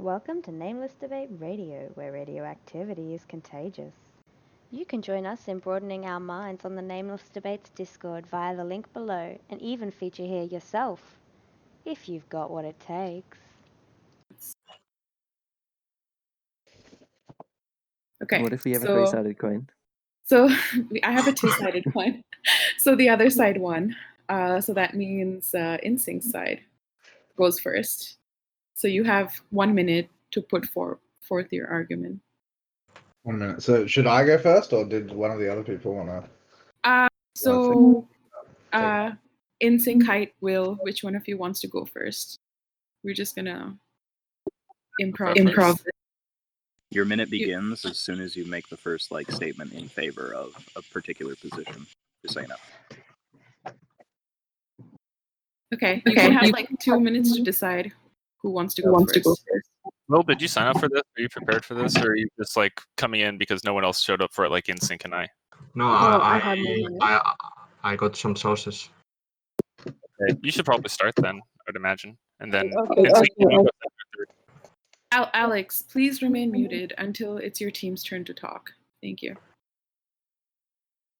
Welcome to Nameless Debate Radio, where radioactivity is contagious. You can join us in broadening our minds on the Nameless Debates Discord via the link below and even feature here yourself, if you've got what it takes. Okay. What if we have a so, three-sided coin? So I have a two-sided coin. So the other side won. Uh, so that means uh, InSync side goes first. So you have one minute to put for, forth your argument. One minute. So should I go first, or did one of the other people want to? Uh, so uh, InSync Hyde will. Which one of you wants to go first? We're just gonna improv. Improv. Your minute You- begins as soon as you make the first like statement in favor of a particular position. Just so you know. Okay. You Okay, can have like two minutes to decide who wants to go wants first. to go first? Will, did you sign up for this? Are you prepared for this, or are you just like coming in because no one else showed up for it, like InSync and I? Oh, No, I I, I. I, I got some sources. You should probably start then, I'd imagine, and then Okay, okay, okay. second or third. Al- Alex, please remain muted until it's your team's turn to talk. Thank you.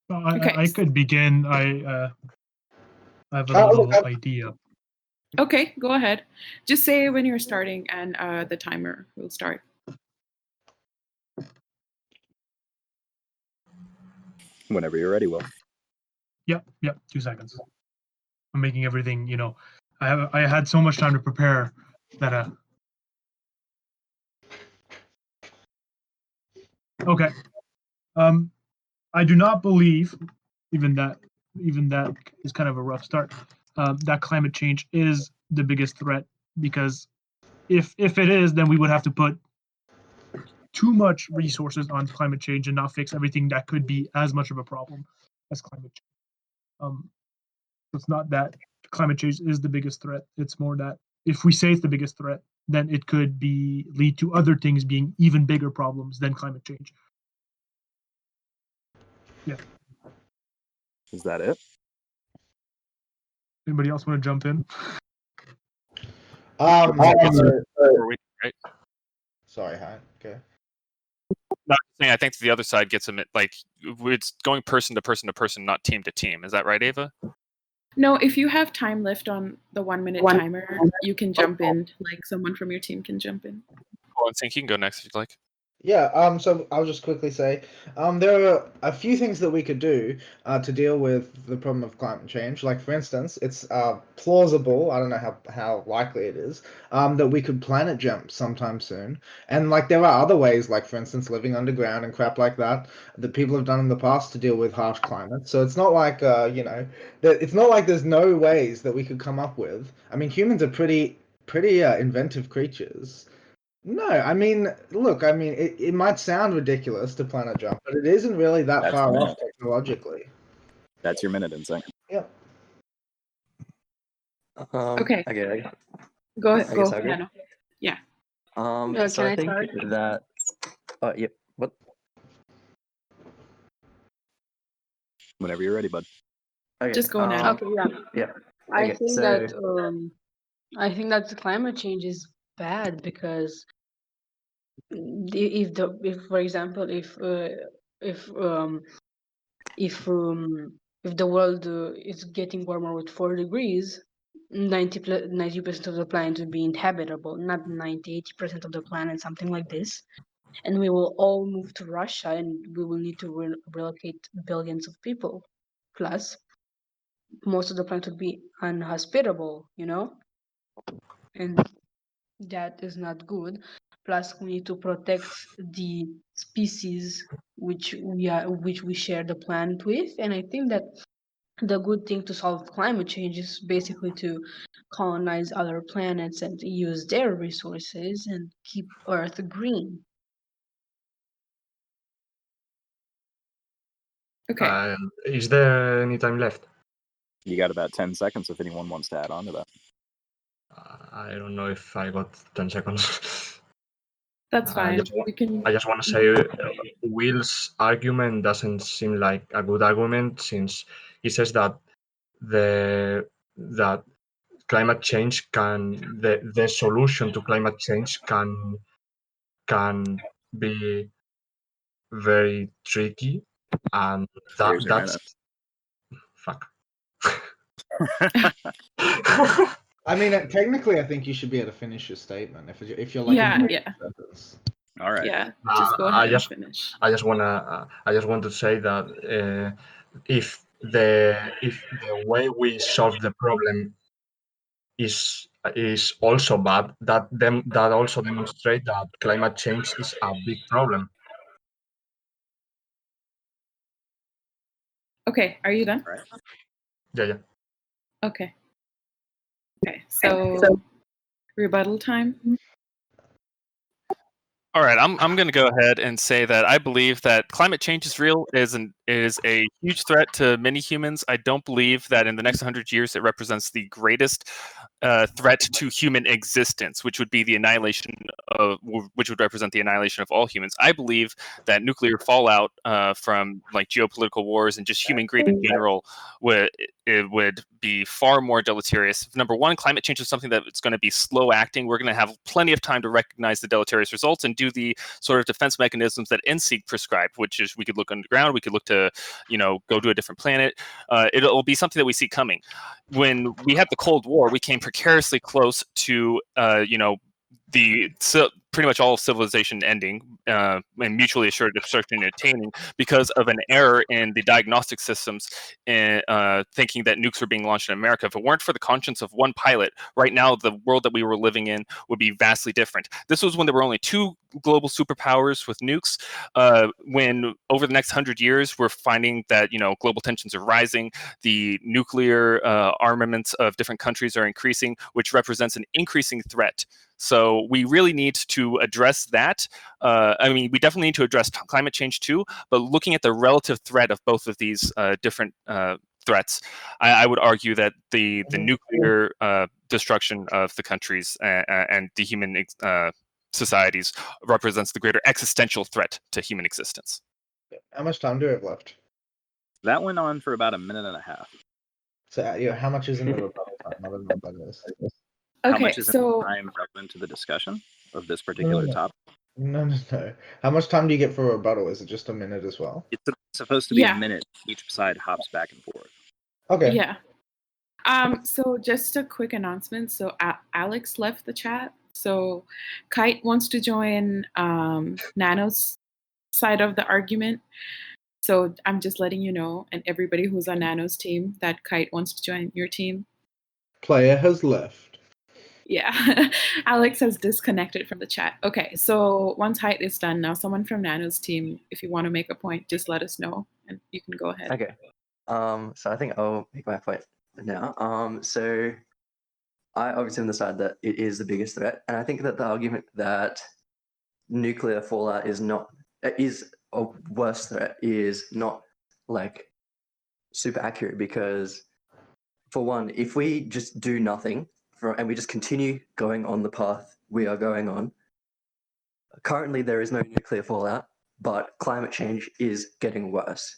Well, I, Okay. I could begin. I uh, I have a Oh, little okay. idea. Okay, go ahead. Just say when you're starting, and uh, the timer will start. Whenever you're ready, Will. Yep, yep. Two seconds. I'm making everything. You know, I have I had so much time to prepare that uh. Okay. Um, I do not believe, even that, even that is kind of a rough start. Um, that climate change is the biggest threat because if if it is, then we would have to put too much resources on climate change and not fix everything that could be as much of a problem as climate change. Um, it's not that climate change is the biggest threat. It's more that if we say it's the biggest threat, then it could be lead to other things being even bigger problems than climate change. Yeah. Is that it? Anybody else want to jump in? Um, Yeah, uh, it's- Or we- right? sorry, hi. Okay. No, I'm saying I think the other side gets a mi- like it's going person to person to person, not team to team. Is that right, Ava? No, if you have time left on the one minute One- timer, you can jump in. Like someone from your team can jump in. Oh, InSync, you can go next if you'd like. Yeah, um, so I'll just quickly say, um, there are a few things that we could do uh, to deal with the problem of climate change. Like, for instance, it's uh, plausible, I don't know how, how likely it is, um, that we could planet jump sometime soon. And, like, there are other ways, like, for instance, living underground and crap like that, that people have done in the past to deal with harsh climate. So it's not like, uh, you know, that it's not like there's no ways that we could come up with. I mean, humans are pretty, pretty uh, inventive creatures. No, I mean, look, I mean, it, it might sound ridiculous to planet jump, but it isn't really that That's far off technologically. That's your minute, InSync. Yep. Um, Okay. Okay. Go I ahead. Go. guess I'll go. Nano. Um, Yeah, so I I think start? that. Uh, yep. What? Whenever you're ready, bud. Okay. Just go now. um, Okay, yeah. Yeah. I Okay, think so- that um, I think that climate change is bad because the- if the if for example if uh, if um if um if the world uh, is getting warmer with four degrees 90 percent of the planet will be inhabitable not 90 80 percent of the planet something like this and we will all move to russia and we will need to re- relocate billions of people plus most of the planet would be unhospitable, you know? And that is not good. Plus, we need to protect the species which we are, which we share the planet with. And I think that the good thing to solve climate change is basically to colonize other planets and use their resources and keep Earth green. Okay. Uh, is there any time left? You got about 10 seconds if anyone wants to add on to that. Uh, I don't know if I got 10 seconds. That's I fine. just wa- We can. I just want to say uh, Will's argument doesn't seem like a good argument since he says that the that climate change can the, the solution to climate change can can be very tricky and that, that's fuck I mean, uh, technically, I think you should be able to finish your statement if you if you're like Yeah, in yeah. sentence. All right. Yeah, just go Uh, ahead I and just finish. I just wanna uh, I just want to say that uh, if the if the way we solve the problem is is also bad, that them that also demonstrate that climate change is a big problem. Okay, are you done? All right. Yeah, yeah. Okay. Okay, so rebuttal time. All right, I'm I'm going to go ahead and say that I believe that climate change is real is an is a huge threat to many humans. I don't believe that in the next 100 years it represents the greatest uh, threat to human existence, which would be the annihilation of which would represent the annihilation of all humans. I believe that nuclear fallout uh, from like geopolitical wars and just human greed in general would it would be far more deleterious. Number one, climate change is something that it's going to be slow acting. We're going to have plenty of time to recognize the deleterious results and do the sort of defense mechanisms that InSync prescribed, which is we could look underground, we could look to, you know, go to a different planet. Uh, it'll be something that we see coming. When we had the Cold War, we came precariously close to, uh, you know, the pretty much all civilization ending uh, and mutually assured destruction and attaining because of an error in the diagnostic systems and uh, thinking that nukes were being launched in America. If it weren't for the conscience of one pilot, right now the world that we were living in would be vastly different. This was when there were only two global superpowers with nukes. Uh, when over the next hundred years, we're finding that you know global tensions are rising, the nuclear uh, armaments of different countries are increasing, which represents an increasing threat. So we really need to address that. Uh, I mean, we definitely need to address t- climate change too, but looking at the relative threat of both of these uh, different uh, threats, I, I would argue that the the nuclear uh, destruction of the countries uh, and the human ex- uh, societies represents the greater existential threat to human existence. How much time do we have left? That went on for about a minute and a half. So, uh, yeah, how much is in the rebuttal time? I don't know what that is. How Okay, much is so time relevant to the discussion of this particular no. topic? No, no, no. How much time do you get for a rebuttal? Is it just a minute as well? It's supposed to be Yeah. a minute. Each side hops back and forth. Okay. yeah. Um, so just a quick announcement. So A- Alex left the chat. So Kite wants to join um, Nano's side of the argument. So I'm just letting you know, and everybody who's on Nano's team, that Kite wants to join your team. Player has left. Yeah, Alex has disconnected from the chat. Okay, so once Hyde is done, now someone from Nano's team, if you want to make a point, just let us know, and you can go ahead. Okay. Um, so I think I'll make my point now. Um, so I obviously am the side that it is the biggest threat, and I think that the argument that nuclear fallout is not is a worse threat is not like super accurate because for one, if we just do nothing and we just continue going on the path we are going on, currently there is no nuclear fallout, but climate change is getting worse.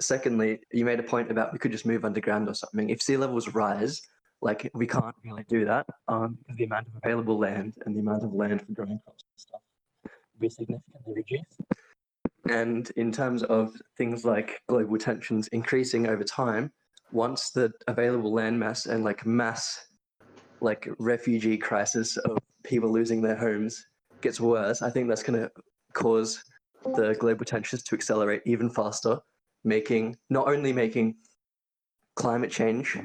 Secondly, you made a point about we could just move underground or something. If sea levels rise, like we can't really do that um, because the amount of available land and the amount of land for growing crops and stuff will be significantly reduced. And in terms of things like global tensions increasing over time, once the available land mass and like mass like refugee crisis of people losing their homes gets worse, I think that's going to cause the global tensions to accelerate even faster, making not only making climate change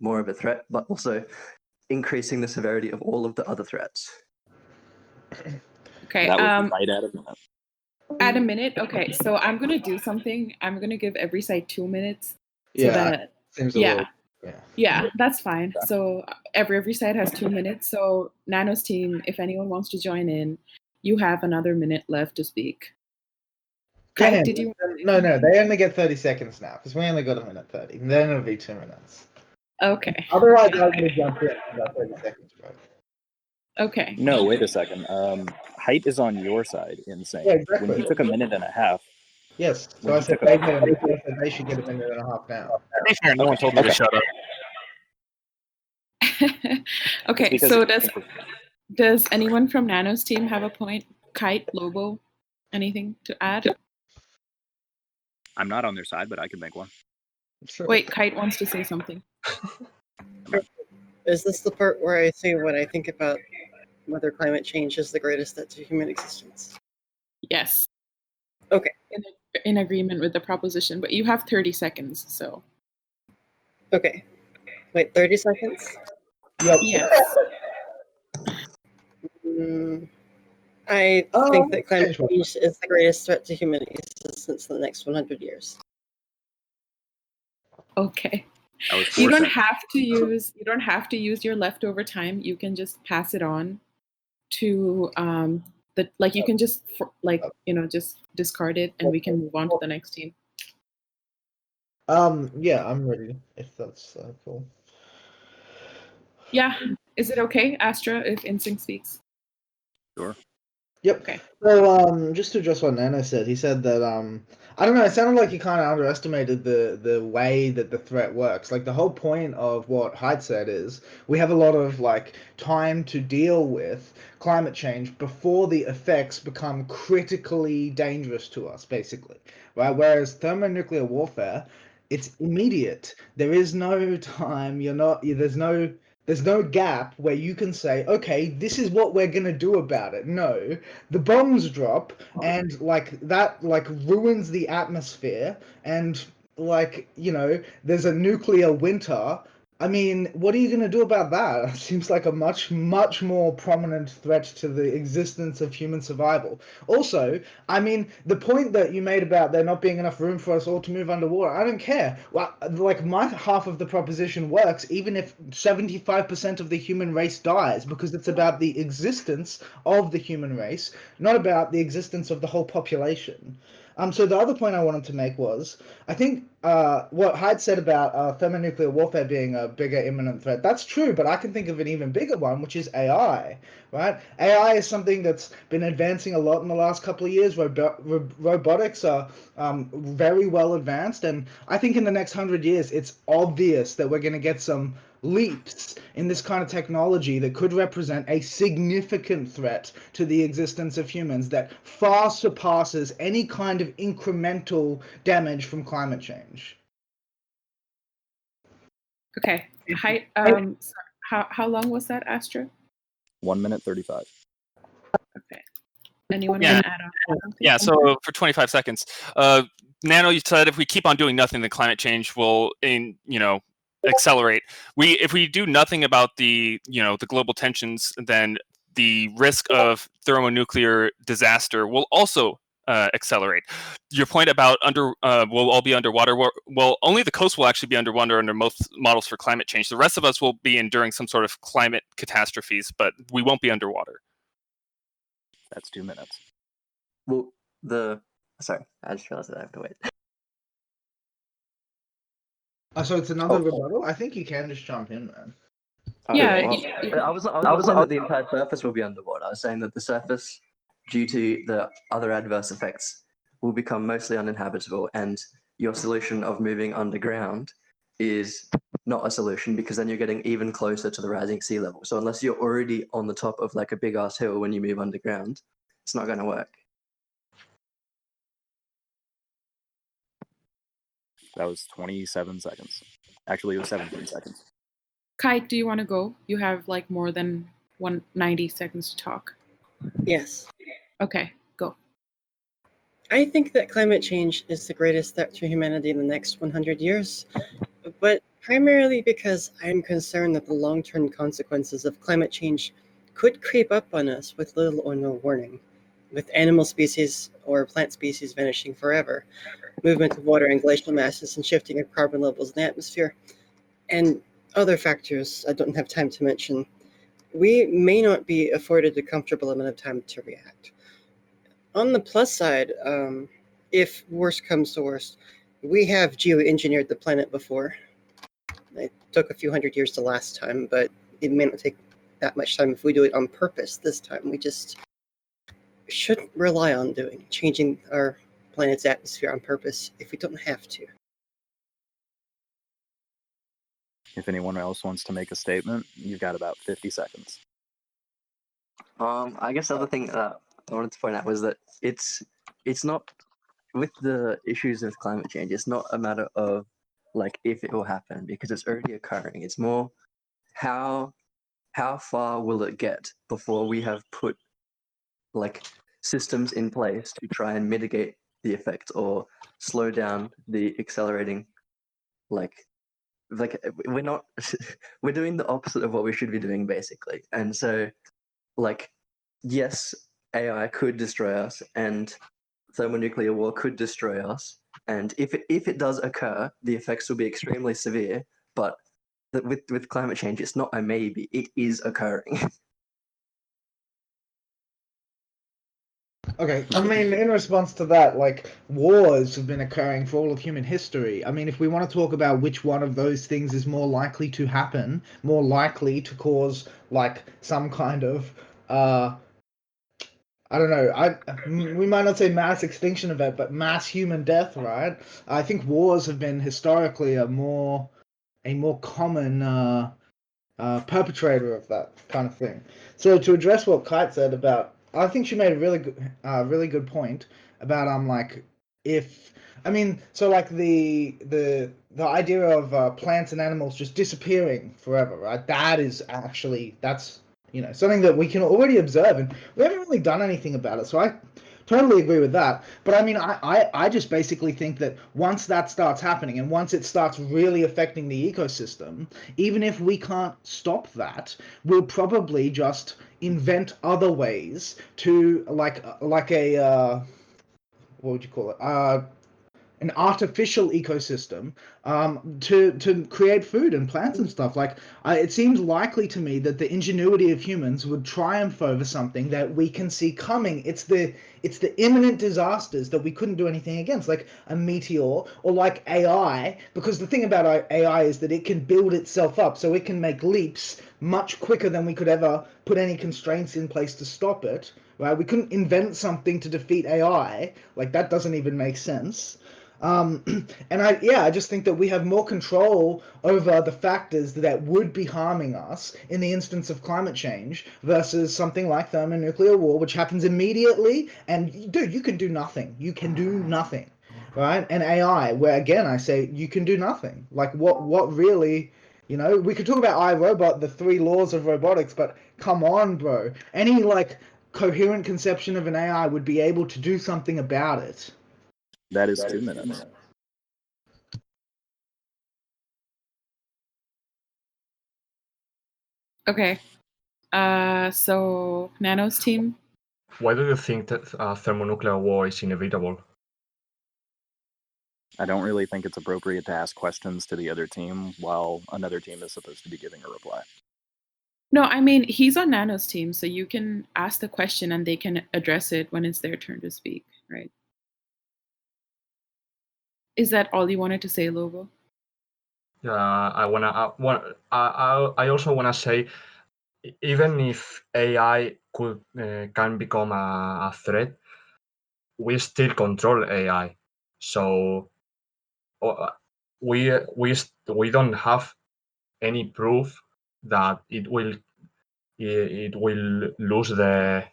more of a threat, but also increasing the severity of all of the other threats. Okay, that was um, right at a minute. at a minute. Okay, so I'm gonna do something. I'm gonna give every side two minutes. So Yeah, that Seems a yeah, little. Yeah. yeah, that's fine. So every every side has two minutes. So Nano's team, if anyone wants to join in, you have another minute left to speak. Kite, Yeah, did you? No, no, they only get 30 seconds now because we only got a minute 30. Then it'll be two minutes. Okay, Otherwise, I'm going to jump in about 30 seconds, bro. okay. No, wait a second. Um, height is on your side. Insane. Yeah, When he took a minute and a half, Yes, so I said took they, a- get, I said they should get a minute and a half now. To be fair, no one told me Okay. to shut up. okay, because so does does anyone from Nano's team have a point? Kite, Lobo, anything to add? I'm not on their side, but I can make one. Sure. Wait, Kite wants to say something. Is this the part where I say what I think about whether climate change is the greatest threat to human existence? Yes. Okay. In, in agreement with the proposition, but you have 30 seconds, so Okay. Wait, 30 seconds? Yep. yes. Mm, I Um, think that climate change what? is the greatest threat to human existence in the next 100 years. Okay. You don't have to use you don't have to use your leftover time. You can just pass it on to um the like you can just for- like you know just discard it and we can move on to the next team. Um. Yeah, I'm ready. If that's uh, cool. Yeah. Is it okay, Astra, if InSync speaks? Sure. Yep. Okay. So, um, just to address what Nano said, he said that um, I don't know. It sounded like he kind of underestimated the the way that the threat works. Like the whole point of what Hyde said is we have a lot of like time to deal with climate change before the effects become critically dangerous to us, basically, right? Whereas thermonuclear warfare, it's immediate. There is no time. You're not. There's no. There's no gap where you can say, okay, this is what we're gonna do about it. No, the bombs drop and like that like ruins the atmosphere and like you know there's a nuclear winter i mean what are you going to do about that? It seems like a much much more prominent threat to the existence of human survival. Also i mean the point that you made about there not being enough room for us all to move underwater i don't care. Well like my half of the proposition works even if 75% of the human race dies because it's about the existence of the human race not about the existence of the whole population. Um, so the other point I wanted to make was, I think uh, what Hyde said about uh, thermonuclear warfare being a bigger imminent threat, that's true, but I can think of an even bigger one, which is AI, right? AI is something that's been advancing a lot in the last couple of years. Robo- ro- robotics are um, very well advanced, and I think in the next hundred years, it's obvious that we're going to get some leaps in this kind of technology that could represent a significant threat to the existence of humans that far surpasses any kind of incremental damage from climate change. Okay. Hi, um how how long was that, Astra? One minute thirty-five. Okay. Anyone Yeah. want to add on? Yeah, so for 25 seconds, uh, Nano, you said if we keep on doing nothing, then climate change will, in you know, accelerate. We if we do nothing about the you know the global tensions, then the risk of thermonuclear disaster will also uh, accelerate. Your point about under uh, we'll all be underwater. Well, only the coast will actually be underwater under most models for climate change. The rest of us will be enduring some sort of climate catastrophes, but we won't be underwater. That's two minutes. Well, the sorry, I just realized that I have to wait. Uh, so it's another Oh. rebuttal. I think you can just jump in, man. Oh, Yeah, well, y- y- I was I was, I was saying that the entire surface will be underwater. I was saying that the surface, due to the other adverse effects, will become mostly uninhabitable, and your solution of moving underground is not a solution because then you're getting even closer to the rising sea level. So unless you're already on the top of like a big ass hill when you move underground, it's not going to work. That was twenty-seven seconds. Actually, it was seventeen seconds. Kite, do you want to go? You have like more than one ninety seconds to talk. Yes. Okay, go. I think that climate change is the greatest threat to humanity in the next 100 years, but primarily because I'm concerned that the long term consequences of climate change could creep up on us with little or no warning, with animal species or plant species vanishing forever, movement of water and glacial masses, and shifting of carbon levels in the atmosphere, and other factors I don't have time to mention. We may not be afforded a comfortable amount of time to react on the plus side, um, if worst comes to worst, we have geoengineered the planet before. It took a few hundred years the last time, but it may not take that much time if we do it on purpose this time. We just shouldn't rely on doing changing our planet's atmosphere on purpose if we don't have to. If anyone else wants to make a statement, you've got about 50 seconds. Um, I guess the other thing that I wanted to point out was that it's it's not with the issues of climate change. It's not a matter of like if it will happen because it's already occurring. It's more how how far will it get before we have put like systems in place to try and mitigate the effect or slow down the accelerating like like we're not we're doing the opposite of what we should be doing basically. And so like yes ai could destroy us and thermonuclear war could destroy us. And if it, if it does occur the effects will be extremely severe. But with with climate change it's not a maybe. It is occurring Okay, I mean, in response to that, like wars have been occurring for all of human history. I mean, if we want to talk about which one of those things is more likely to happen, more likely to cause like some kind of uh I don't know. I we might not say mass extinction event, but mass human death, right? I think wars have been historically a more a more common uh, uh, perpetrator of that kind of thing. So to address what Kite said about, I think she made a really good, uh, really good point about um like if I mean so like the the the idea of uh, plants and animals just disappearing forever, right? That is actually that's you know something that we can already observe, and we haven't really done anything about it. So I totally agree with that. But I mean, I, I, I just basically think that once that starts happening and once it starts really affecting the ecosystem, even if we can't stop that, we'll probably just invent other ways to like like a uh, what would you call it? Uh, an artificial ecosystem um, to to create food and plants and stuff. Like uh, it seems likely to me that the ingenuity of humans would triumph over something that we can see coming. It's the it's the imminent disasters that we couldn't do anything against, like a meteor or like AI. Because the thing about AI is that it can build itself up, so it can make leaps much quicker than we could ever put any constraints in place to stop it. Right? We couldn't invent something to defeat AI. Like that doesn't even make sense. Um, and I, yeah, I just think that we have more control over the factors that would be harming us in the instance of climate change versus something like thermonuclear war, which happens immediately. And dude, you can do nothing. You can do nothing, right? And AI, where again I say you can do nothing. Like what? What really? You know, we could talk about iRobot, the three laws of robotics, but come on, bro. Any like coherent conception of an AI would be able to do something about it. That is two minutes. Okay. Uh, so Nano's team. Why do you think that uh, thermonuclear war is inevitable? I don't really think it's appropriate to ask questions to the other team while another team is supposed to be giving a reply. No, I mean he's on Nano's team, so you can ask the question and they can address it when it's their turn to speak, right? Is that all you wanted to say, Lobo? Yeah, I wanna. I, want, I, I also wanna say, even if AI could uh, can become a, a threat, we still control AI. So uh, we we we don't have any proof that it will it will lose the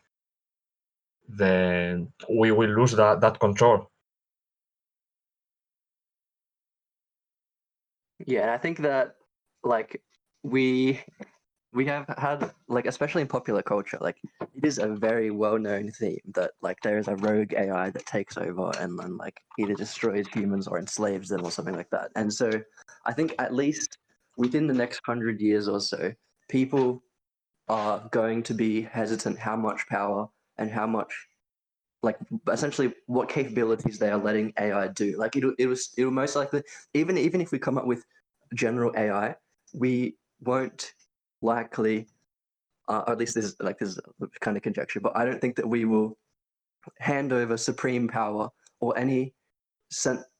the we will lose that that control. Yeah, and I think that like we we have had like especially in popular culture, like it is a very well known theme that like there is a rogue AI that takes over and then like either destroys humans or enslaves them or something like that. And so I think at least within the next hundred years or so, people are going to be hesitant how much power and how much like essentially what capabilities they are letting AI do. Like it, it was it will most likely even even if we come up with general AI, we won't likely, uh, or at least this is like this is kind of conjecture, but I don't think that we will hand over supreme power or any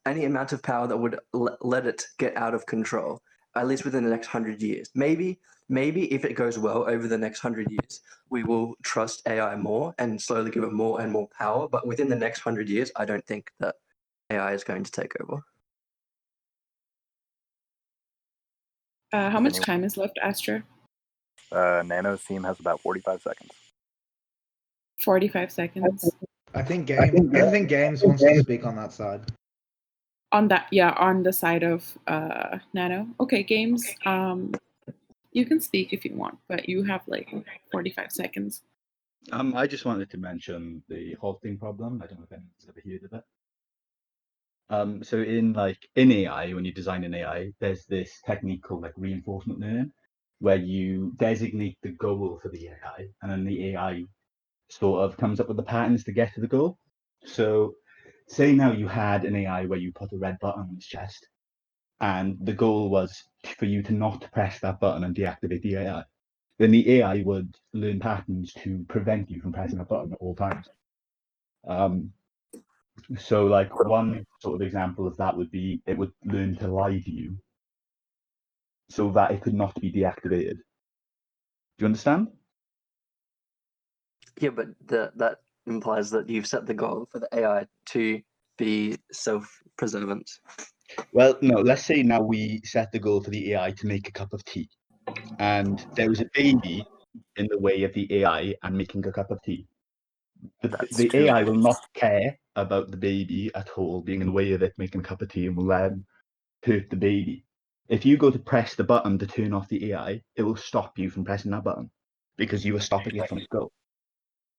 any amount of power that would let it get out of control. At least within the next hundred years, maybe maybe if it goes well over the next hundred years, we will trust AI more and slowly give it more and more power. But within the next hundred years, I don't think that AI is going to take over. Uh, how much time is left, Astra? Uh, Nano's team has about 45 seconds. 45 seconds. I think game. I think games wants to speak on that side. On that, yeah, on the side of uh, Nano. Okay, games. Um, you can speak if you want, but you have like 45 seconds. Um, I just wanted to mention the halting problem. I don't know if anyone's ever heard of it. Um, so in like in AI, when you design an AI, there's this technique called like reinforcement learning, where you designate the goal for the AI, and then the AI sort of comes up with the patterns to get to the goal. So, say now you had an AI where you put a red button on its chest, and the goal was for you to not press that button and deactivate the AI. Then the AI would learn patterns to prevent you from pressing that button at all times. Um, so, like one sort of example of that would be it would learn to lie to you, so that it could not be deactivated. Do you understand? Yeah, but the, that implies that you've set the goal for the AI to be self-preservant. Well, no, let's say now we set the goal for the AI to make a cup of tea, and there is a baby in the way of the AI and making a cup of tea. The, the. AI will not care about the baby at all being in the way of it making a cup of tea and will um, hurt the baby. If you go to press the button to turn off the AI, it will stop you from pressing that button because you are stopping it from its goal.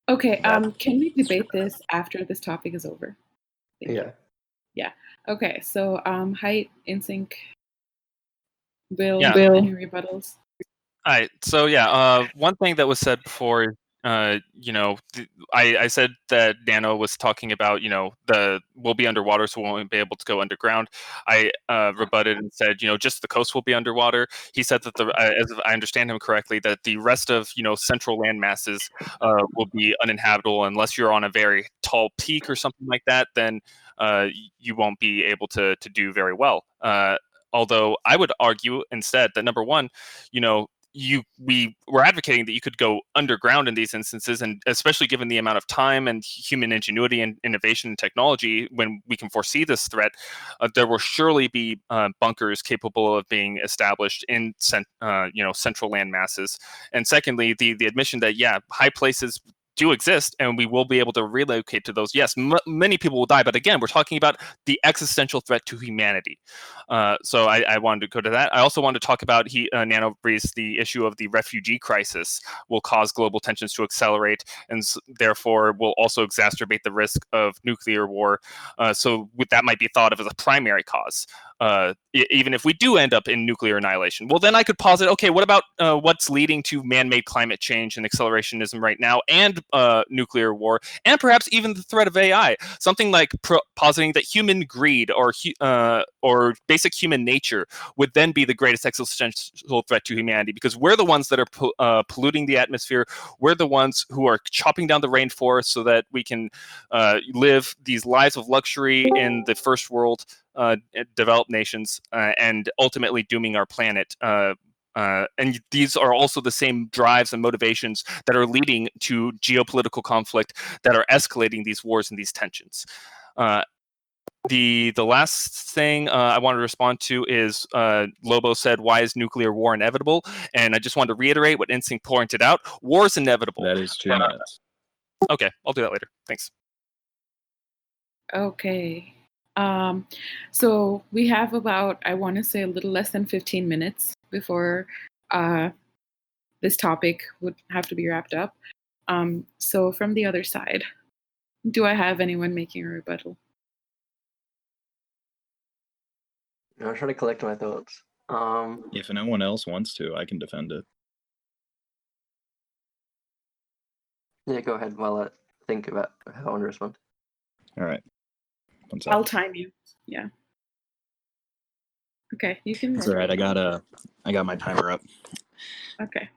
Okay, um, can we debate this after this topic is over? Thank you. Yeah. Yeah. Okay, so um, Hyde, in sync. Will, Yeah. Will, any rebuttals? All right. So yeah, uh, one thing that was said before, uh, you know, th- I, I said that Nano was talking about, you know, the we'll be underwater, so we won't be able to go underground. I uh, rebutted and said, you know, just the coast will be underwater. He said that the, uh, as I understand him correctly, that the rest of, you know, central land masses uh, will be uninhabitable unless you're on a very tall peak or something like that. Then uh, you won't be able to to do very well. Uh, although I would argue instead that number one, you know, you we were advocating that you could go underground in these instances and especially given the amount of time and human ingenuity and innovation and technology when we can foresee this threat uh, there will surely be uh, bunkers capable of being established in cent- uh, you know central land masses and secondly the the admission that yeah high places do exist and we will be able to relocate to those yes m- many people will die but again we're talking about the existential threat to humanity uh, so I, I wanted to go to that. I also wanted to talk about he uh, Nano raised the issue of the refugee crisis will cause global tensions to accelerate, and s- therefore will also exacerbate the risk of nuclear war. Uh, so that might be thought of as a primary cause. Uh, even if we do end up in nuclear annihilation, well, then I could posit, okay, what about uh, what's leading to man-made climate change and accelerationism right now, and uh, nuclear war, and perhaps even the threat of AI? Something like pro- positing that human greed or uh, or basic human nature would then be the greatest existential threat to humanity because we're the ones that are po- uh, polluting the atmosphere. We're the ones who are chopping down the rainforest so that we can uh, live these lives of luxury in the first world developed nations uh, and ultimately dooming our planet. Uh, uh, and these are also the same drives and motivations that are leading to geopolitical conflict that are escalating these wars and these tensions. Uh, the the last thing uh, I want to respond to is uh, Lobo said, "Why is nuclear war inevitable?" And I just wanted to reiterate what InSync pointed out: war is inevitable. That is two Uh, minutes. Okay, I'll do that later. Thanks. Okay. Um, so we have about, I want to say, a little less than 15 minutes before uh, this topic would have to be wrapped up. Um, so from the other side, do I have anyone making a rebuttal? I'm trying to collect my thoughts. Um, If no one else wants to, I can defend it. yeah, go ahead while I think about how I want to respond. All right. One I'll time you. Yeah. Okay, you can. That's all right. I got a, I got my timer up. Okay.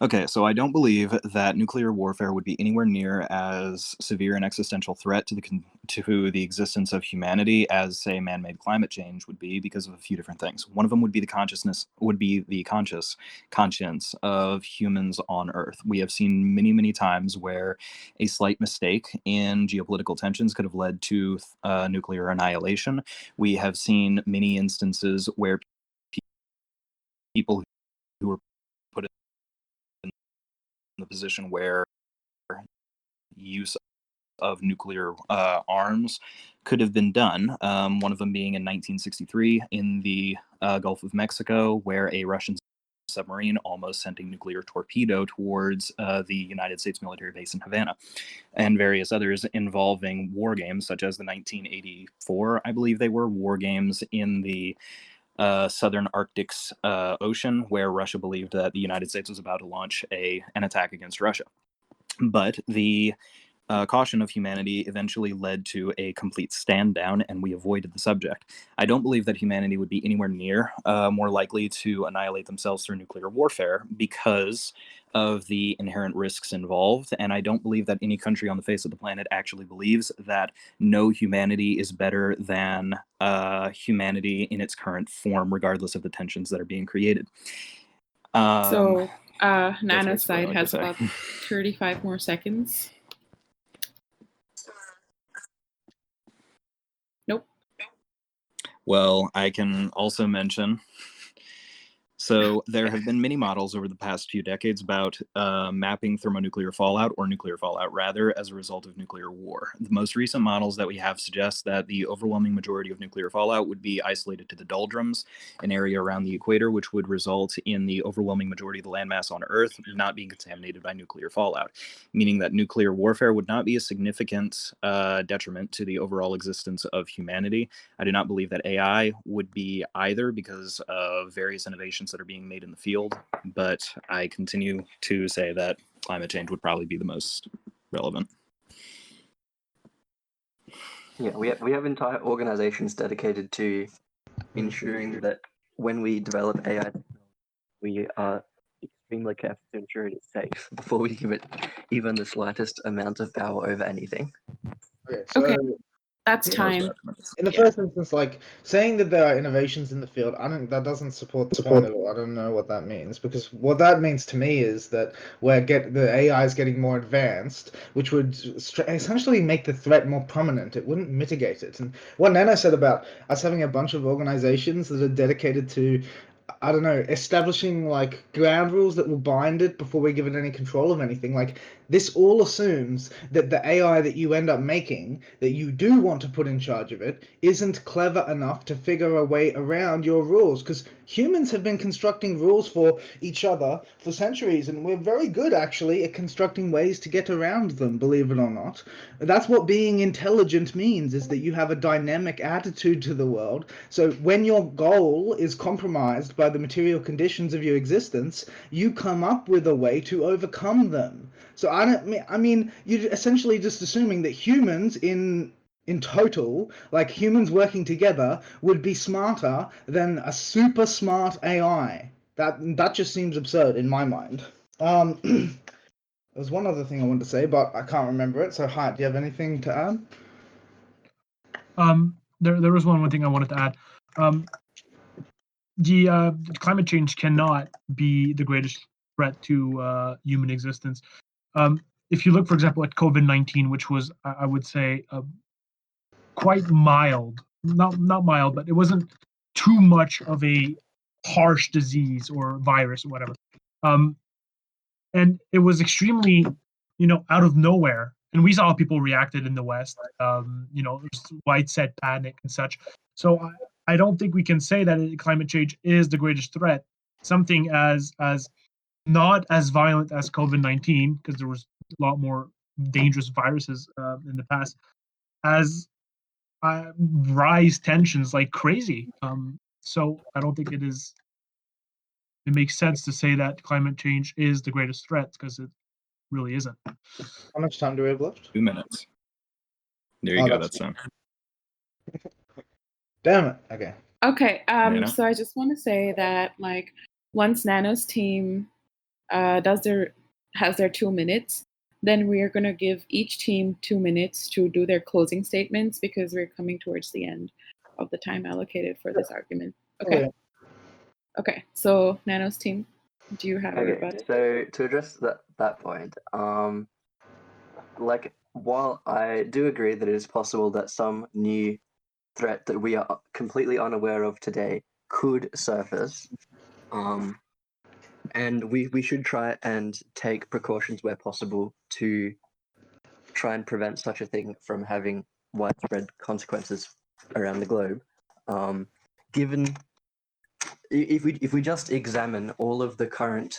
Okay, so I don't believe that nuclear warfare would be anywhere near as severe an existential threat to the con- to the existence of humanity as, say, man-made climate change would be because of a few different things. One of them would be the consciousness, would be the conscious conscience of humans on Earth. We have seen many, many times where a slight mistake in geopolitical tensions could have led to uh, nuclear annihilation. We have seen many instances where people who were the position where use of nuclear uh, arms could have been done. Um, one of them being in 1963 in the uh, Gulf of Mexico, where a Russian submarine almost sent a nuclear torpedo towards uh, the United States military base in Havana, and various others involving war games, such as the 1984, I believe they were, war games in the uh, southern Arctic's uh, Ocean, where Russia believed that the United States was about to launch a an attack against Russia. But the uh, caution of humanity eventually led to a complete stand down, and we avoided the subject. I don't believe that humanity would be anywhere near uh, more likely to annihilate themselves through nuclear warfare because of the inherent risks involved. And I don't believe that any country on the face of the planet actually believes that no humanity is better than uh, humanity in its current form, regardless of the tensions that are being created. Um, so uh, that's Nano's side has about 35 more seconds. Well, I can also mention. So there have been many models over the past few decades about uh, mapping thermonuclear fallout or nuclear fallout rather as a result of nuclear war. The most recent models that we have suggest that the overwhelming majority of nuclear fallout would be isolated to the doldrums, an area around the equator, which would result in the overwhelming majority of the landmass on Earth not being contaminated by nuclear fallout, meaning that nuclear warfare would not be a significant uh, detriment to the overall existence of humanity. I do not believe that AI would be either because of various innovations that are being made in the field, but I continue to say that climate change would probably be the most relevant. Yeah, we have, we have entire organizations dedicated to ensuring that when we develop AI, we are extremely careful to ensure it is safe before we give it even the slightest amount of power over anything. Okay, so Okay. That's Most time. in the first instance, like saying that there are innovations in the field, I don't. That doesn't support the point at all. I don't know what that means because what that means to me is that we're get the AI is getting more advanced, which would stra- essentially make the threat more prominent. It wouldn't mitigate it. And what Nano said about us having a bunch of organizations that are dedicated to I don't know, establishing like ground rules that will bind it before we give it any control of anything. Like this all assumes that the AI that you end up making, that you do want to put in charge of it, isn't clever enough to figure a way around your rules. Because humans have been constructing rules for each other for centuries, and we're very good actually at constructing ways to get around them, believe it or not. That's what being intelligent means, is that you have a dynamic attitude to the world so when your goal is compromised by the material conditions of your existence, you come up with a way to overcome them. So I don't mean I mean you're essentially just assuming that humans in in total, like humans working together, would be smarter than a super smart AI. That that just seems absurd in my mind. Um, there's one other thing I wanted to say, but I can't remember it. So, Hyatt, do you have anything to add? Um, there, there was one, one thing I wanted to add. Um, the uh, climate change cannot be the greatest threat to uh, human existence. Um, if you look, for example, at COVID nineteen, which was, I would say, uh, quite mild, not not mild, but it wasn't too much of a harsh disease or virus or whatever. Um, and it was extremely, you know, out of nowhere. And we saw how people reacted in the West. Um, you know, widespread panic and such. So I, I don't think we can say that climate change is the greatest threat. Something as as not as violent as COVID nineteen, because there was a lot more dangerous viruses uh, in the past, as uh, rise tensions like crazy. Um, so I don't think it is. It makes sense to say that climate change is the greatest threat because it really isn't. How much time do we have left? Two minutes. There you Oh, go. that's That's done. Damn it. Okay. Okay, um, know? so I just want to say that like once Nano's team uh, does their has their two minutes, then we are gonna give each team two minutes to do their closing statements because we're coming towards the end of the time allocated for this argument. Okay. Okay. Okay. So Nano's team, do you have a Okay, rebuttal? so to address that that point, um, like while I do agree that it is possible that some new threat that we are completely unaware of today could surface, Um, and we, we should try and take precautions where possible to try and prevent such a thing from having widespread consequences around the globe. Um, given if we if we just examine all of the current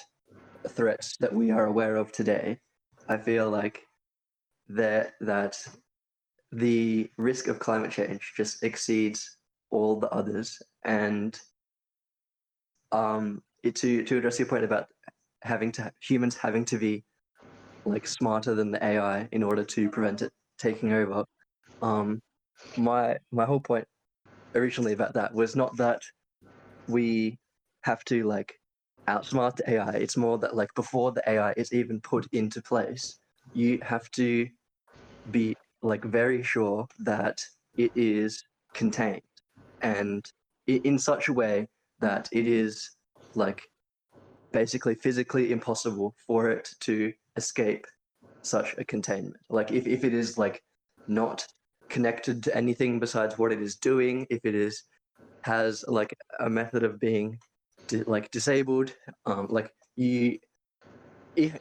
threats that we are aware of today, I feel like that that the risk of climate change just exceeds all the others, and um, to to address your point about having to humans having to be like smarter than the AI in order to prevent it taking over. Um, my my whole point originally about that was not that we have to like outsmart the AI. It's more that like before the AI is even put into place, you have to be like very sure that it is contained and in such a way that it is like basically physically impossible for it to escape such a containment. Like if, if it is like not connected to anything besides what it is doing, if it is has like a method of being di- like disabled, um, like you, if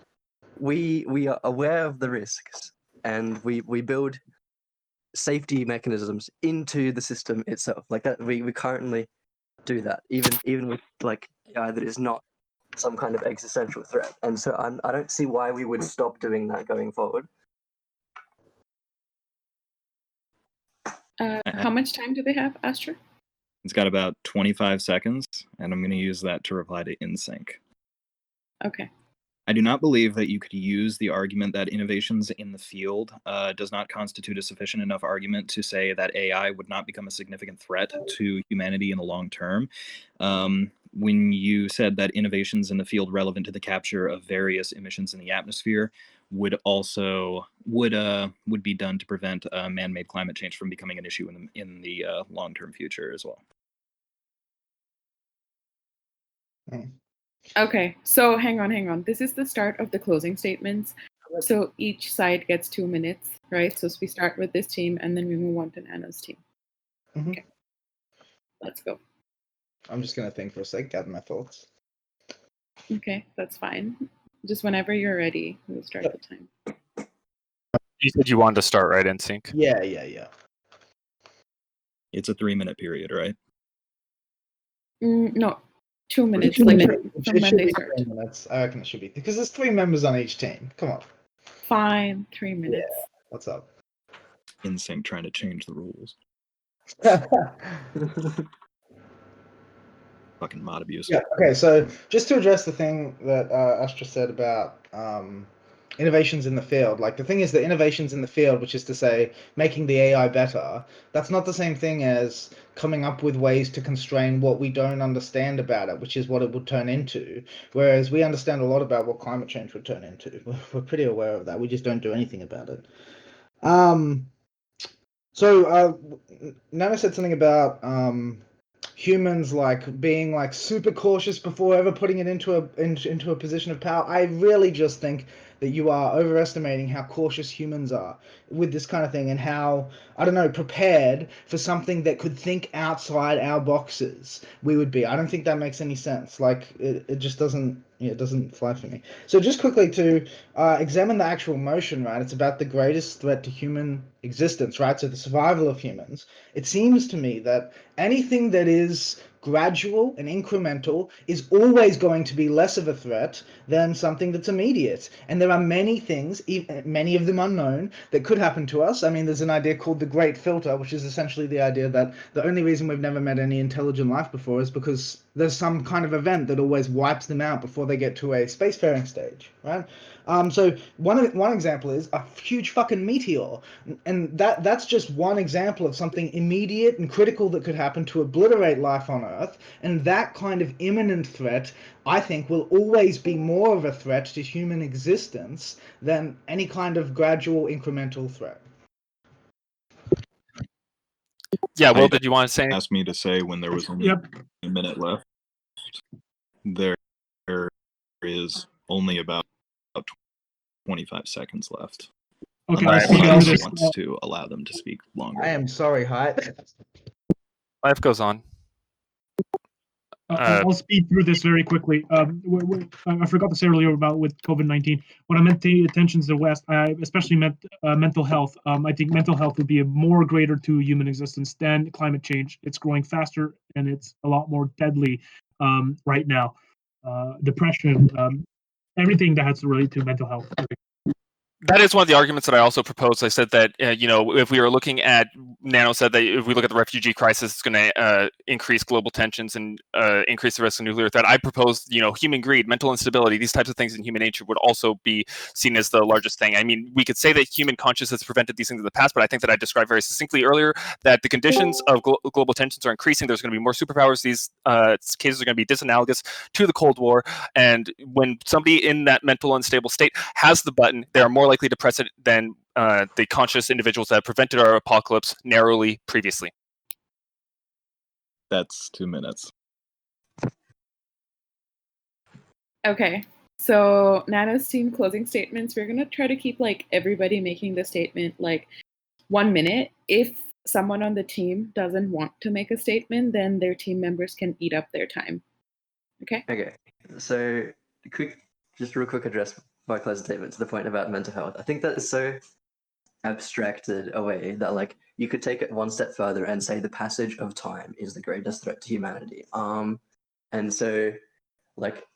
we we are aware of the risks and we we build safety mechanisms into the system itself, like that we we currently do that even even with like AI that is not some kind of existential threat. And so I'm, I don't see why we would stop doing that going forward. Uh, how much time do they have, Astra? It's got about 25 seconds, and I'm going to use that to reply to InSync. Okay. I do not believe that you could use the argument that innovations in the field uh, does not constitute a sufficient enough argument to say that AI would not become a significant threat to humanity in the long term. Um, when you said that innovations in the field relevant to the capture of various emissions in the atmosphere would also would uh would be done to prevent uh, man-made climate change from becoming an issue in the in the uh, long-term future as well. Okay, so hang on, hang on. This is the start of the closing statements. So each side gets two minutes, right? So we start with this team and then we move on to Nano's team. Mhm. Okay. Let's go. I'm just gonna think for a sec, gather my thoughts. Okay, that's fine. Just whenever you're ready, we'll start the time. You said you wanted to start right InSync. Yeah, yeah, yeah. It's a three-minute period, right? Mm, no, two minutes. should Like be- from it when should they be start. three minutes. I reckon it should be because there's three members on each team. Come on, Fine, three minutes. what's up? InSync trying to change the rules. Fucking mod abuse. Yeah. Okay. So just to address the thing that uh, Astra said about um, innovations in the field, like the thing is that innovations in the field, which is to say making the AI better, that's not the same thing as coming up with ways to constrain what we don't understand about it, which is what it would turn into. Whereas we understand a lot about what climate change would turn into. We're, we're pretty aware of that. We just don't do anything about it. Um. So uh, Nano said something about um, humans like being like super cautious before ever putting it into a in, into a position of power. I really just think that you are overestimating how cautious humans are with this kind of thing and how I don't know prepared for something that could think outside our boxes we would be. I don't think that makes any sense. Like it, it just doesn't yeah, it doesn't fly for me. So just quickly to uh, examine the actual motion, right? It's about the greatest threat to human existence, right? So the survival of humans. It seems to me that anything that is gradual and incremental is always going to be less of a threat than something that's immediate. And there are many things, many of them unknown, that could happen to us. I mean, there's an idea called the Great Filter, which is essentially the idea that the only reason we've never met any intelligent life before is because there's some kind of event that always wipes them out before they get to a spacefaring stage, right? Um, so one one example is a huge fucking meteor, and that that's just one example of something immediate and critical that could happen to obliterate life on Earth. And that kind of imminent threat, I think, will always be more of a threat to human existence than any kind of gradual incremental threat. Yeah, well, I- did you want to say? asked me to say when there was only Yep. a minute left. There is only about 25 seconds left. Okay, Unless let's someone else wants to allow them to speak longer. I am sorry, Hyde. Life goes on. Uh, Uh, I'll speed through this very quickly. Um, w- w- I I forgot to say earlier about with COVID nineteen. When I meant the attention to the West, I especially meant uh, mental health. Um, I think mental health would be a more greater to human existence than climate change. It's growing faster and it's a lot more deadly um, right now. Uh, depression, um, everything that has to relate to mental health. That is one of the arguments that I also proposed. I said that uh, you know if we were looking at Nano said that if we look at the refugee crisis, it's going to uh, increase global tensions and uh, increase the risk of nuclear threat. I proposed you know human greed, mental instability, these types of things in human nature would also be seen as the largest thing. I mean, we could say that human consciousness prevented these things in the past, but I think that I described very succinctly earlier that the conditions of glo- global tensions are increasing. There's going to be more superpowers. These uh, cases are going to be disanalogous to the Cold War, and when somebody in that mental unstable state has the button, they are more likely to press it than uh, the conscious individuals that prevented our apocalypse narrowly previously. That's two minutes. Okay. So Nano's team closing statements. We're gonna try to keep like everybody making the statement like one minute. If someone on the team doesn't want to make a statement, then their team members can eat up their time. Okay. Okay, so quick, just real quick address closing statement to the point about mental health. I think that is so abstracted away that like you could take it one step further and say the passage of time is the greatest threat to humanity. Um, and so like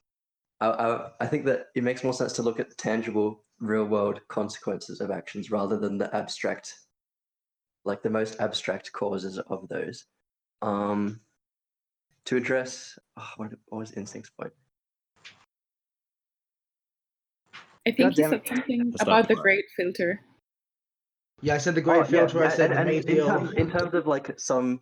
I, I, I think that it makes more sense to look at the tangible, real world consequences of actions rather than the abstract, like the most abstract causes of those. Um, to address oh, what, what was InSync's point? I think God he damn said something That's about the great filter. Yeah, I said the great Oh, yeah, filter. I said and, and the in, terms, in terms of like some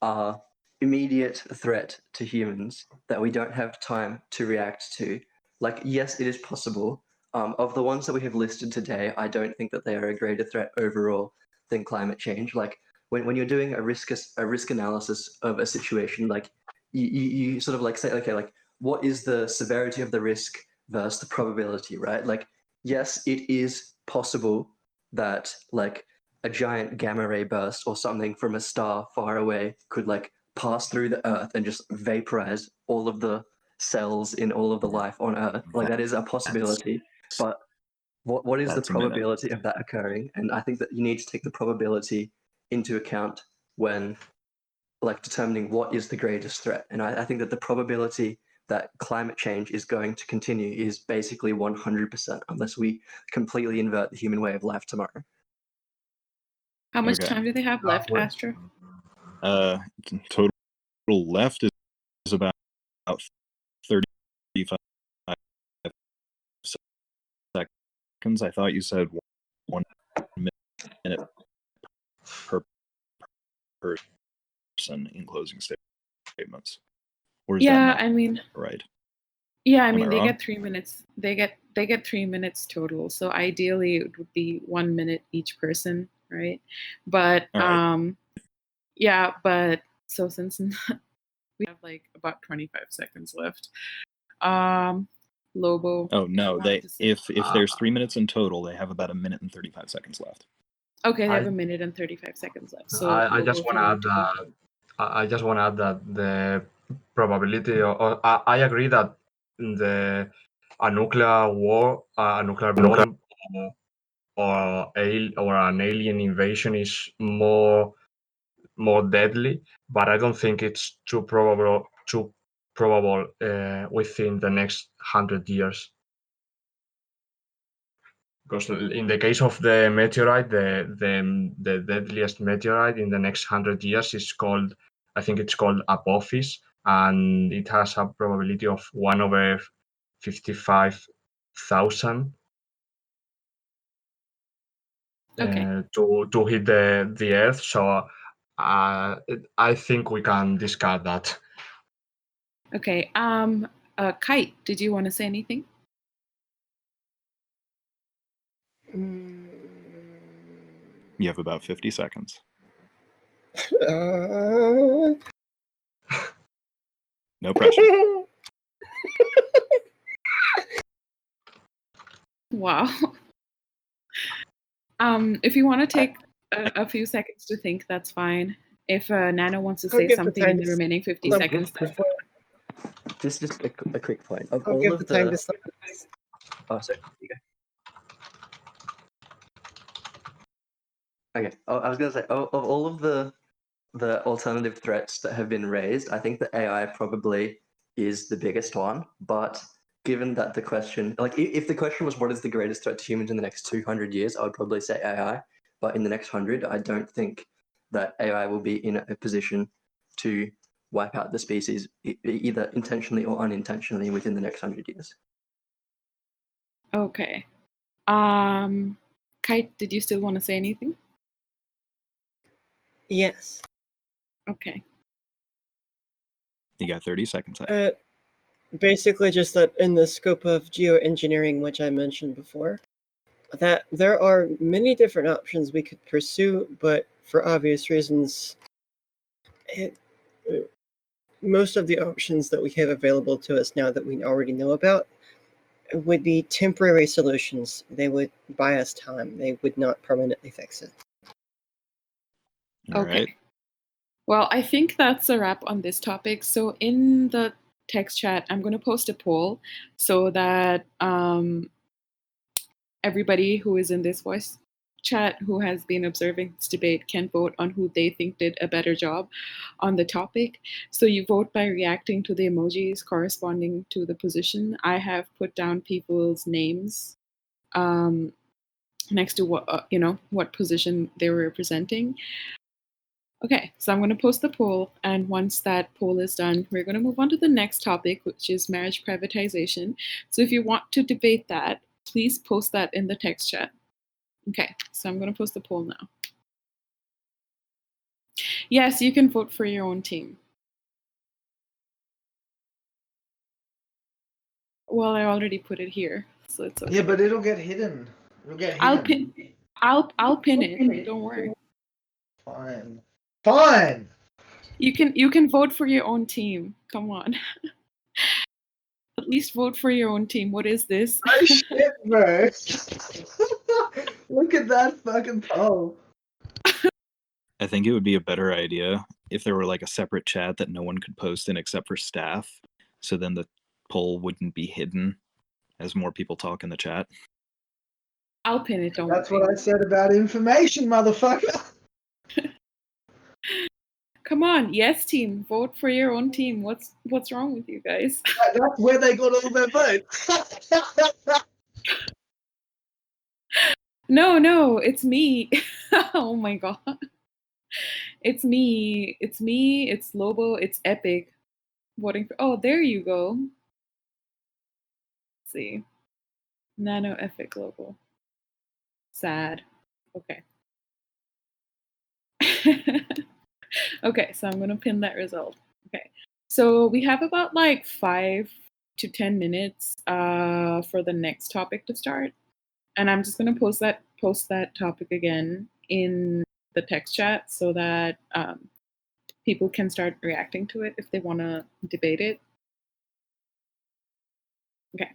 uh, immediate threat to humans that we don't have time to react to, like yes, it is possible. Um, of the ones that we have listed today, I don't think that they are a greater threat overall than climate change. Like when, when you're doing a risk a risk analysis of a situation, like you, you, you sort of like say, okay, like what is the severity of the risk versus the probability, right? Like yes, it is possible that like a giant gamma ray burst or something from a star far away could like pass through the earth and just vaporize all of the cells in all of the life on earth. Like that is a possibility but what, what is the That's probability of that occurring? And i think that you need to take the probability into account when like determining what is the greatest threat. And i, I think that the probability that climate change is going to continue is basically 100% unless we completely invert the human way of life tomorrow How much Okay. time do they have left, well- Astra? Uh, total left is, is about 35 seconds. I thought you said one minute per person in closing statements. Or is Yeah, that I mean, right? yeah, I Am I mean, they wrong? get three minutes. They get they get three minutes total. So ideally, it would be one minute each person, right? But All right. um, yeah, but so since we have like about twenty five seconds left, um, Lobo. Oh no, they to say- if if there's three minutes in total, they have about a minute and thirty five seconds left. Okay, they have I- a minute and thirty five seconds left. So I, I just want to add want to go. that I I just want to add that the probability, or, or I, I agree that the a nuclear war, a nuclear bomb, or, or a or an alien invasion is more more deadly, but I don't think it's too probable too probable uh, within the next hundred years. Because in the case of the meteorite, the, the the deadliest meteorite in the next hundred years is called, I think it's called Apophis, and it has a probability of one over fifty-five thousand Okay. uh, to to hit the the Earth. So uh, I think we can discard that. Okay. Um. Uh, Kite, did you want to say anything? You have about fifty seconds. Uh, No pressure. Wow. Um, if you want to take a, a few seconds to think, that's fine. If uh, Nano wants to I'll say give the something in the remaining 50 Hold on, seconds, before, just just a, a quick point of I'll all give of the time the. to stop. Oh, sorry. You go. Okay. Oh, I was gonna say, oh, of all of the the alternative threats that have been raised, I think that AI probably is the biggest one. But given that the question, like, if the question was what is the greatest threat to humans in the next two hundred years, I would probably say AI. But in the next hundred, I don't think that AI will be in a position to wipe out the species either intentionally or unintentionally within the next hundred years. Okay. Um, Kite, did you still want to say anything? Yes. Okay. You got 30 seconds. left. Uh, basically, just that in the scope of geoengineering, which I mentioned before, that there are many different options we could pursue, but for obvious reasons, it, uh, most of the options that we have available to us now that we already know about would be temporary solutions. They would buy us time. They would not permanently fix it. All okay. right. Well, I think that's a wrap on this topic. So in the text chat, I'm going to post a poll so that um, everybody who is in this voice chat who has been observing this debate can vote on who they think did a better job on the topic. So you vote by reacting to the emojis corresponding to the position. I have put down people's names um, next to what uh, you know what position they were representing. Okay, so I'm going to post the poll, and once that poll is done, we're going to move on to the next topic, which is marriage privatization. So if you want to debate that, please post that in the text chat. Okay, so I'm going to post the poll now. Yes, you can vote for your own team. Well, I already put it here, so it's okay. Yeah, but it'll get hidden. It'll get hidden. I'll pin. I'll I'll pin it. Don't worry. Fine. Fine. You can you can vote for your own team. Come on. At least vote for your own team. What is this? Oh shit, bro. Look at that fucking poll. I think it would be a better idea if there were like a separate chat that no one could post in except for staff. So then the poll wouldn't be hidden as more people talk in the chat. I'll pin it. Don't That's worry. what I said about information, motherfucker. Come on, yes, team, vote for your own team. What's what's wrong with you guys? That's where they got all their votes. No, no, it's me. oh my god. It's me. It's me. It's Lobo. It's Epic. Voting for. Oh, there you go. Let's see. Nano Epic Lobo. Sad. Okay. okay, so I'm gonna pin that result. Okay. So we have about like five to ten minutes uh, for the next topic to start and I'm just gonna post that post that topic again in the text chat so that um, people can start reacting to it if they want to debate it. Okay.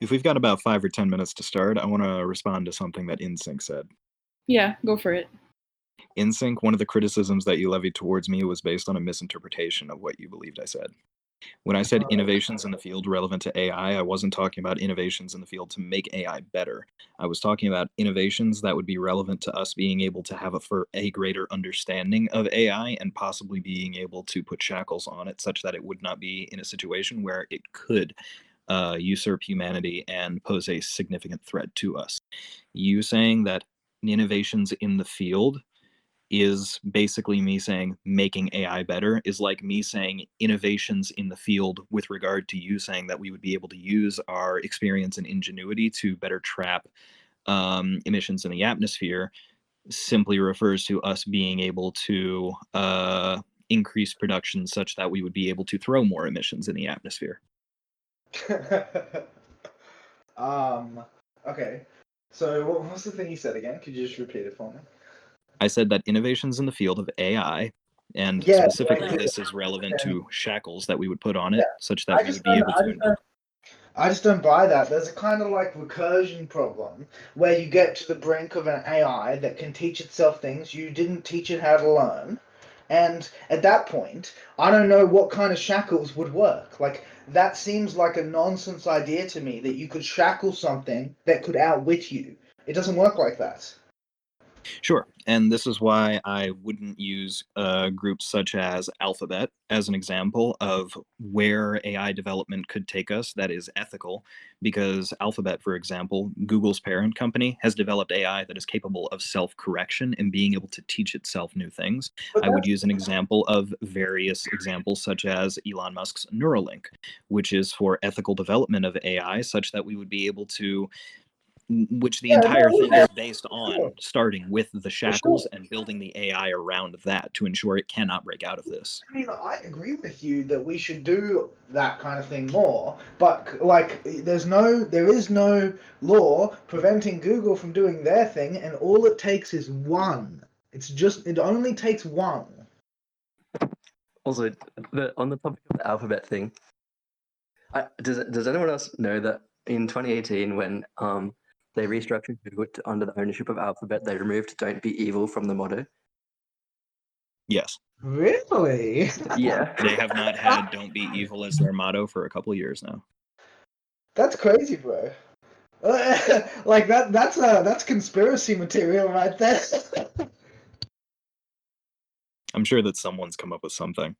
If we've got about five or 10 minutes to start, I want to respond to something that InSync said. Yeah, go for it. InSync, one of the criticisms that you levied towards me was based on a misinterpretation of what you believed I said. When I said oh. innovations in the field relevant to AI, I wasn't talking about innovations in the field to make AI better. I was talking about innovations that would be relevant to us being able to have a, for a greater understanding of AI and possibly being able to put shackles on it such that it would not be in a situation where it could uh, usurp humanity and pose a significant threat to us. You saying that innovations in the field is basically me saying making AI better is like me saying innovations in the field with regard to you saying that we would be able to use our experience and ingenuity to better trap um, emissions in the atmosphere simply refers to us being able to uh, increase production such that we would be able to throw more emissions in the atmosphere. um. Okay. So what was the thing you said again? Could you just repeat it for me? I said that innovations in the field of AI, and Yeah, specifically right. this is relevant Yeah. to shackles that we would put on it, such that we would be able I to. I just don't buy that. There's a kind of like recursion problem where you get to the brink of an AI that can teach itself things you didn't teach it how to learn. And at that point, I don't know what kind of shackles would work. Like, that seems like a nonsense idea to me that you could shackle something that could outwit you. It doesn't work like that. Sure. And this is why I wouldn't use uh, groups such as Alphabet as an example of where AI development could take us that is ethical, because Alphabet, for example, Google's parent company, has developed AI that is capable of self correction and being able to teach itself new things. I would use an example of various examples, such as Elon Musk's Neuralink, which is for ethical development of AI, such that we would be able to which the yeah, entire no, thing yeah, is based on sure, starting with the shackles sure. and building the AI around that to ensure it cannot break out of this. I mean, I agree with you that we should do that kind of thing more, but like, there's no, there is no law preventing Google from doing their thing, and all it takes is one. It's just, it only takes one. Also, the, on the topic of the alphabet thing, I, does does anyone else know that in 2018, when um they restructured Google to, under the ownership of Alphabet, they removed "Don't be evil" from the motto. Yes, Really? Yeah, they have not had "Don't be evil" as their motto for a couple of years now. That's crazy, bro. like that that's uh that's conspiracy material right there. I'm sure that someone's come up with something.